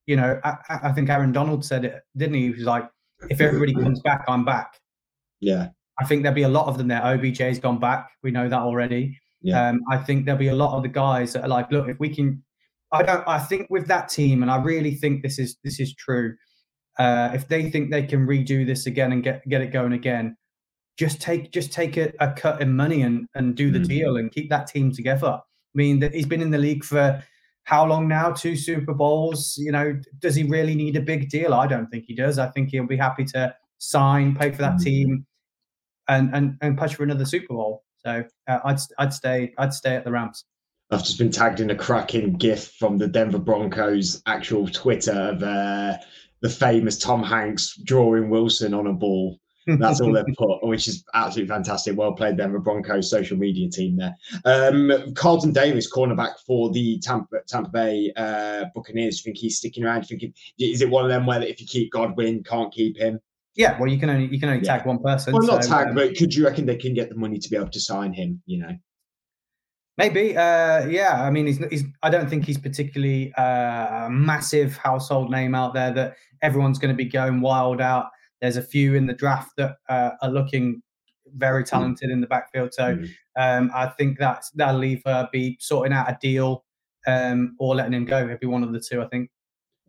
you know, I, I, think Aaron Donald said it, didn't he? He was like, if everybody comes back, I'm back. Yeah. I think there'll be a lot of them there. OBJ's gone back. We know that already. Yeah. Um, I think there'll be a lot of the guys that are like, look, if we can, I don't. I think with that team, and I really think this is this is true. Uh, if they think they can redo this again and get get it going again, just take just take a, a cut in money and and do the mm. deal and keep that team together. I mean, that he's been in the league for how long now? Two Super Bowls. You know, does he really need a big deal? I don't think he does. I think he'll be happy to sign, pay for that mm. team, and and and push for another Super Bowl. So uh, I'd I'd stay I'd stay at the Rams. I've just been tagged in a cracking GIF from the Denver Broncos actual Twitter of uh, the famous Tom Hanks drawing Wilson on a ball. That's all they've put, which is absolutely fantastic. Well played, Denver Broncos social media team there. Um, Carlton Davis, cornerback for the Tampa, Tampa Bay uh, Buccaneers. Do you think he's sticking around? Do you think is it one of them where if you keep Godwin, can't keep him? Yeah, well, you can only you can only yeah. tag one person. Well, not so, tag, um, but could you reckon they can get the money to be able to sign him? You know. Maybe, uh, yeah. I mean, he's, he's. I don't think he's particularly uh, a massive household name out there that everyone's going to be going wild out. There's a few in the draft that uh, are looking very hmm. talented mm. in the backfield. So mm. um, I think that that'll either be sorting out a deal um, or letting him go. It'll be one of the two, I think.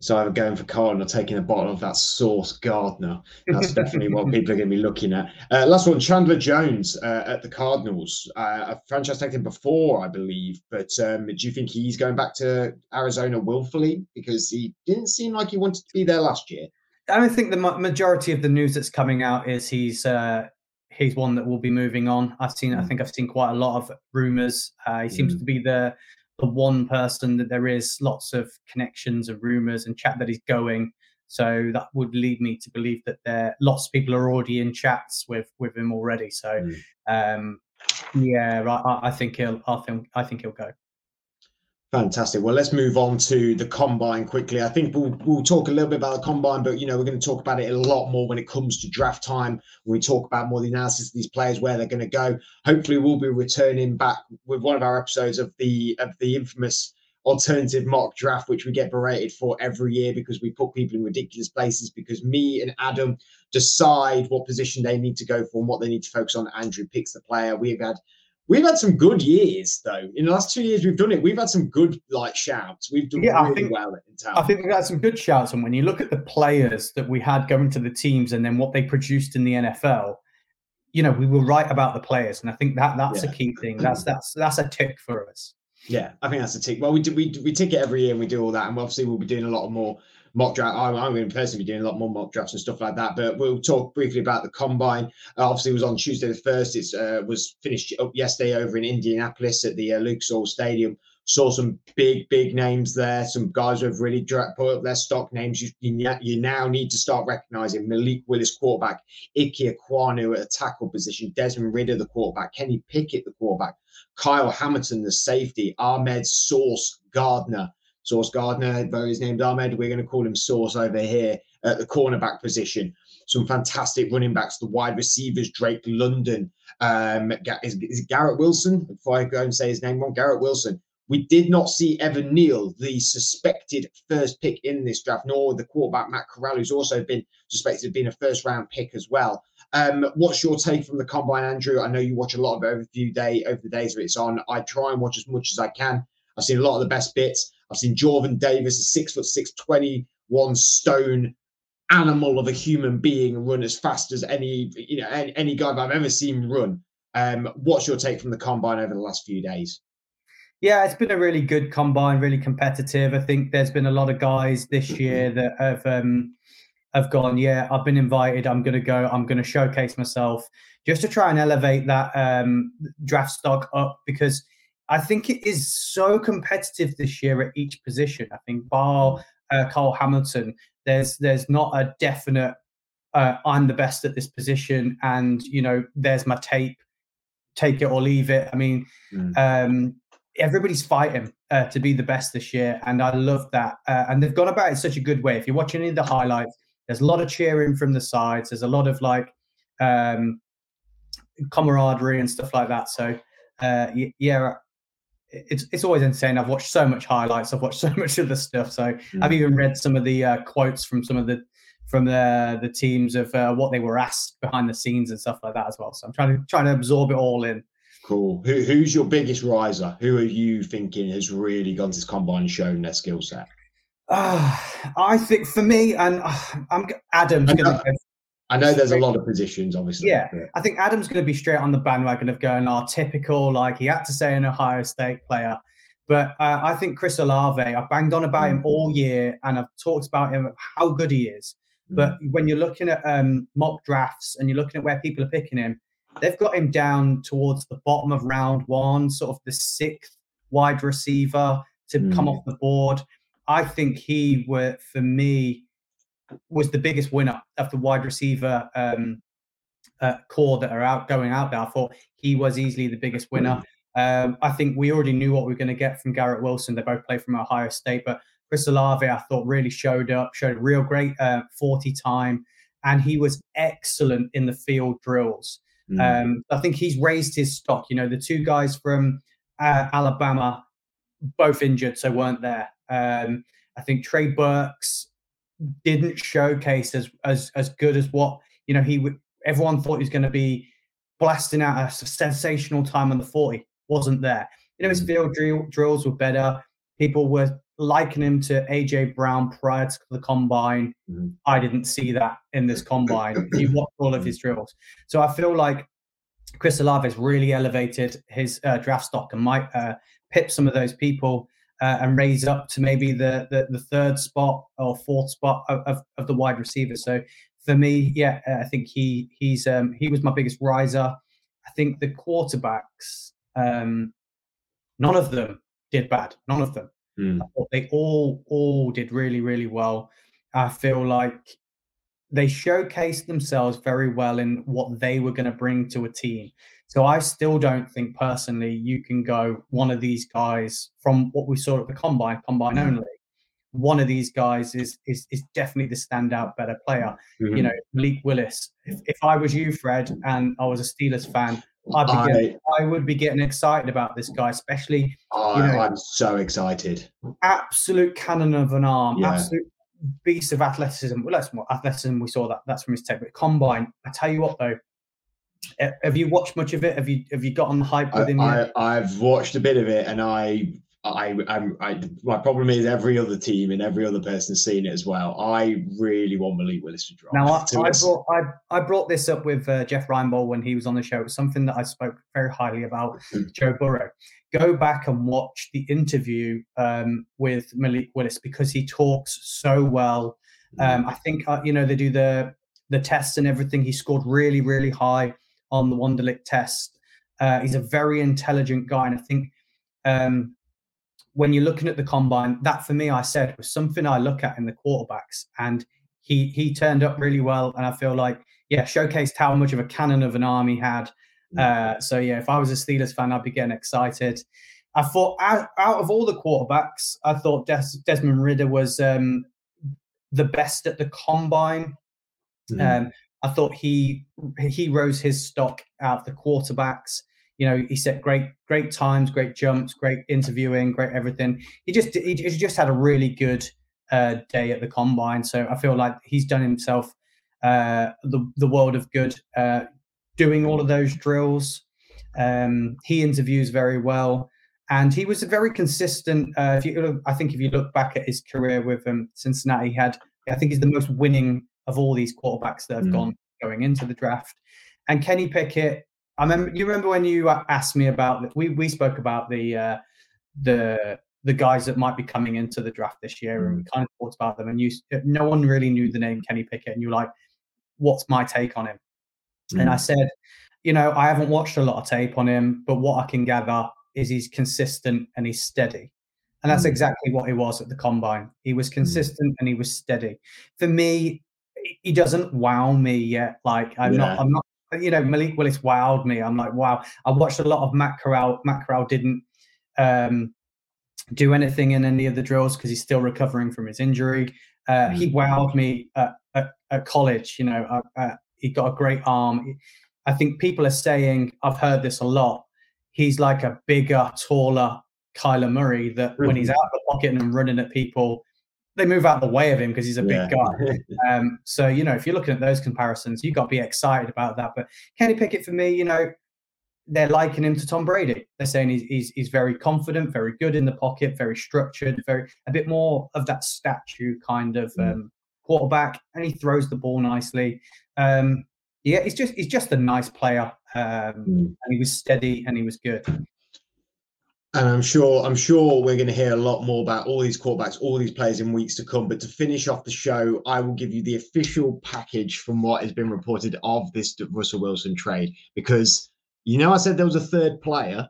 So either going for or taking a bottle of that Sauce Gardner. That's definitely what people are going to be looking at. Uh, last one, Chandler Jones uh, at the Cardinals. Uh, a franchise tagged him before, I believe. But um, do you think he's going back to Arizona willfully? Because he didn't seem like he wanted to be there last year. I think the majority of the news that's coming out is he's uh, he's one that will be moving on. I've seen, mm. I think I've seen quite a lot of rumors. Uh, he seems mm. to be the the one person that there is lots of connections and rumors and chat that he's going. So that would lead me to believe that there lots of people are already in chats with with him already. So mm. um, yeah, I, I think he'll I think I think he'll go. Fantastic. Well, let's move on to the combine quickly. I think we'll we'll talk a little bit about the combine, but you know we're going to talk about it a lot more when it comes to draft time. When we talk about more the analysis of these players, where they're going to go. Hopefully, we'll be returning back with one of our episodes of the of the infamous alternative mock draft, which we get berated for every year because we put people in ridiculous places. Because me and Adam decide what position they need to go for and what they need to focus on. Andrew picks the player. We've had We've had some good years though. In the last two years we've done it. We've had some good like shouts. We've done yeah, really I think, well in town. I think we've had some good shouts. And when you look at the players that we had going to the teams and then what they produced in the NFL, you know, we were right about the players. And I think that that's yeah. a key thing. That's that's that's a tick for us. Yeah, I think that's a tick. Well, we do we we tick it every year and we do all that, and obviously we'll be doing a lot more mock draft. I'm, I'm going to personally be doing a lot more mock drafts and stuff like that. But we'll talk briefly about the combine. Uh, obviously, it was on Tuesday the first. It uh, was finished up yesterday over in Indianapolis at the uh, Oil Stadium. Saw some big, big names there. Some guys who have really put up their stock names. You, you, now need to start recognizing Malik Willis, quarterback, Ike Ekwonu at a tackle position, Desmond Ridder, the quarterback, Kenny Pickett, the quarterback, Kyle Hamilton, the safety, Ahmad Sauce Gardner, Sauce Gardner, though his name's Ahmad, we're going to call him Sauce over here at the cornerback position. Some fantastic running backs, the wide receivers, Drake London, um, is, is Garrett Wilson? Before I go and say his name wrong, Garrett Wilson. We did not see Evan Neal, the suspected first pick in this draft, nor the quarterback Matt Corral, who's also been suspected of being a first round pick as well. Um, what's your take from the combine, Andrew? I know you watch a lot of it over a few day over the days that it's on. I try and watch as much as I can. I've seen a lot of the best bits. I've seen Jordan Davis, a six foot six, 21 stone animal of a human being, run as fast as any you know any, any guy I've ever seen run. Um, what's your take from the combine over the last few days? Yeah, it's been a really good combine, really competitive. I think there's been a lot of guys this year that have um, have gone. Yeah, I've been invited. I'm going to go. I'm going to showcase myself just to try and elevate that um, draft stock up because I think it is so competitive this year at each position. I think bar uh, Kyle Hamilton, there's there's not a definite uh, I'm the best at this position, and you know there's my tape, take it or leave it. I mean, mm. um, everybody's fighting uh, to be the best this year, and I love that. Uh, and they've gone about it such a good way. If you're watching any of the highlights, there's a lot of cheering from the sides. There's a lot of like um, camaraderie and stuff like that. So uh, yeah, it's it's always insane. I've watched so much highlights. I've watched so much of the stuff. So mm. I've even read some of the uh, quotes from some of the from the the teams of uh, what they were asked behind the scenes and stuff like that as well. So I'm trying to trying to absorb it all in. Cool. Who, who's your biggest riser? Who are you thinking has really gone to this combine and shown their skill set? Uh, I think for me, and uh, I'm Adam's going to I know there's a lot of positions, obviously. Yeah, I think Adam's going to be straight on the bandwagon of going our typical, like he had to say an Ohio State player. But uh, I think Chris Olave, I've banged on about mm. him all year and I've talked about him, how good he is. Mm. But when you're looking at um, mock drafts and you're looking at where people are picking him, they've got him down towards the bottom of round one, sort of the sixth wide receiver to mm. come off the board. I think he were, for me, was the biggest winner of the wide receiver um, uh, core that are out going out there. I thought he was easily the biggest winner. Um, I think we already knew what we were going to get from Garrett Wilson. They both play from Ohio State, but Chris Olave, I thought, really showed up, showed a real great uh, 40 time, and he was excellent in the field drills. Mm. Um, I think he's raised his stock. You know, the two guys from uh, Alabama, both injured, so weren't there. Um, I think Trey Burks didn't showcase as as as good as what you know he would. Everyone thought he was going to be blasting out a sensational time on the forty. Wasn't there? You know his mm. field drill, drills were better. People were likening him to AJ Brown prior to the combine. Mm-hmm. I didn't see that in this combine. you watch all of his drills, so I feel like Chris Olave has really elevated his uh, draft stock and might uh, pip some of those people uh, and raise up to maybe the, the, the third spot or fourth spot of, of, of, the wide receiver. So for me, yeah, I think he he's um, he was my biggest riser. I think the quarterbacks, um, none of them did bad. None of them. Mm. they all all did really really well. I feel like they showcased themselves very well in what they were going to bring to a team. So I still don't think personally you can go one of these guys from what we saw at the combine, combine mm-hmm. only. One of these guys is is is definitely the standout better player. Mm-hmm. You know, Malik Willis. If, if I was you, Fred, and I was a Steelers fan, I'd be I, getting, I would be getting excited about this guy, especially. I, you know, I'm so excited. Absolute cannon of an arm, yeah. absolute beast of athleticism. Well, that's more athleticism. We saw that. That's from his tape. But combine. I tell you what, though. Have you watched much of it? Have you have you gotten the hype with him? I, I've watched a bit of it, and I I, I'm, I, my problem is every other team and every other person has seen it as well. I really want Malik Willis to drop. Now, I, I brought, I, I, brought this up with uh, Jeff Reinebold when he was on the show. It was something that I spoke very highly about hmm. Joe Burrow. Go back and watch the interview um, with Malik Willis because he talks so well. Hmm. Um, I think uh, you know they do the the tests and everything. He scored really, really high on the Wonderlic test. Uh, he's a very intelligent guy, and I think. Um, when you're looking at the combine, that for me, I said was something I look at in the quarterbacks, and he he turned up really well, and I feel like yeah, showcased how much of a cannon of an arm he had. Mm. Uh, so yeah, if I was a Steelers fan, I'd be getting excited. I thought out, out of all the quarterbacks, I thought Des- Desmond Ridder was um, the best at the combine. Mm. Um, I thought he he rose his stock out of the quarterbacks you know, he set great, great times, great jumps, great interviewing, great everything. He just, he, he just had a really good uh, day at the combine. So I feel like he's done himself uh, the the world of good, uh, doing all of those drills. Um, he interviews very well, and he was a very consistent. Uh, if you, I think, if you look back at his career with um, Cincinnati, he had, I think, he's the most winning of all these quarterbacks that have mm. gone going into the draft. And Kenny Pickett, I remember you remember when you asked me about we we spoke about the uh, the the guys that might be coming into the draft this year, and we mm. kind of talked about them. And you, no one really knew the name Kenny Pickett, and you're like, "What's my take on him?" Mm. And I mm. said, "You know, I haven't watched a lot of tape on him, but what I can gather is he's consistent and he's steady." And that's mm. exactly what he was at the combine. He was mm. consistent mm. and he was steady. For me, he doesn't wow me yet. Like I'm yeah. not, I'm not you know, Malik Willis wowed me. I'm like, wow. I watched a lot of Matt Corral. Matt Corral didn't um, do anything in any of the drills because he's still recovering from his injury. Uh, he mm. wowed me at, at, at college. You know, uh, uh, he got a great arm. I think people are saying, I've heard this a lot. He's like a bigger, taller Kyler Murray that mm-hmm. when he's mm-hmm. out of the pocket and running at people, they move out the way of him because he's a big guy. Um, so you know, if you're looking at those comparisons, you got to be excited about that. But Kenny Pickett, for me, you know, they're liking him to Tom Brady. They're saying he's, he's he's very confident, very good in the pocket, very structured, very a bit more of that statue kind of mm. um, quarterback, and he throws the ball nicely. Um, yeah, he's just he's just a nice player, um, mm. and he was steady and he was good and I'm sure I'm sure we're going to hear a lot more about all these quarterbacks, all these players in weeks to come. But to finish off the show, I will give you the official package from what has been reported of this Russell Wilson trade because you know I said there was a third player.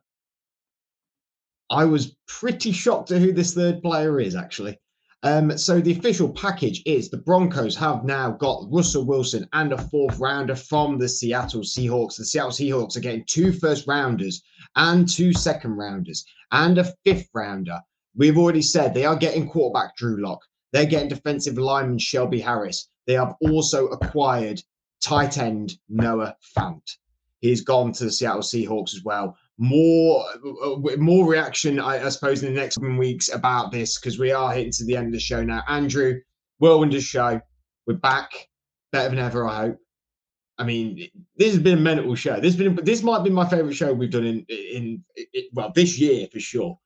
I was pretty shocked at who this third player is actually. Um, so the official package is the Broncos have now got Russell Wilson and a fourth rounder from the Seattle Seahawks. The Seattle Seahawks are getting two first rounders and two second rounders and a fifth rounder. We've already said they are getting quarterback Drew Lock. They're getting defensive lineman Shelby Harris. They have also acquired tight end Noah Fant. He's gone to the Seattle Seahawks as well more uh, more reaction, I, I, suppose, in the next few weeks about this because we are hitting to the end of the show now. Andrew, whirlwind show. We're back, better than ever. I hope. I mean, this has been a mental show. This been this might be my favorite show we've done in in, in well this year for sure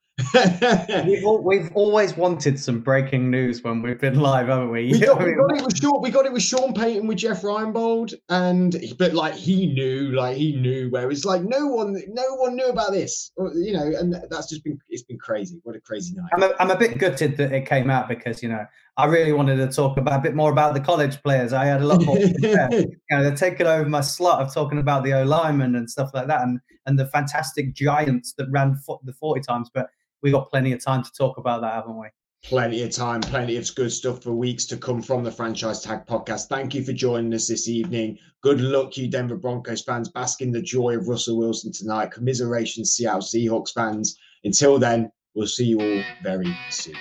we've, all, we've always wanted some breaking news when we've been live, haven't we? We got, we got, it with Sean. We got it with Sean Payton with Jeff Reinebold, and but like he knew, like he knew where it's like no one, no one knew about this, or, you know, and that's just been it's been crazy. What a crazy night! I'm a, I'm a bit gutted that it came out because you know I really wanted to talk about a bit more about the college players. I had a lot more. you know, they're taking over my slot of talking about the O linemen and stuff like that, and and the fantastic giants that ran the forty times, but we got plenty of time to talk about that, haven't we? plenty of time, plenty of good stuff for weeks to come from the Franchise Tag podcast. Thank you for joining us this evening. Good luck, you Denver Broncos fans. Bask in the joy of Russell Wilson tonight. Commiseration, Seattle Seahawks fans. Until then, we'll see you all very soon.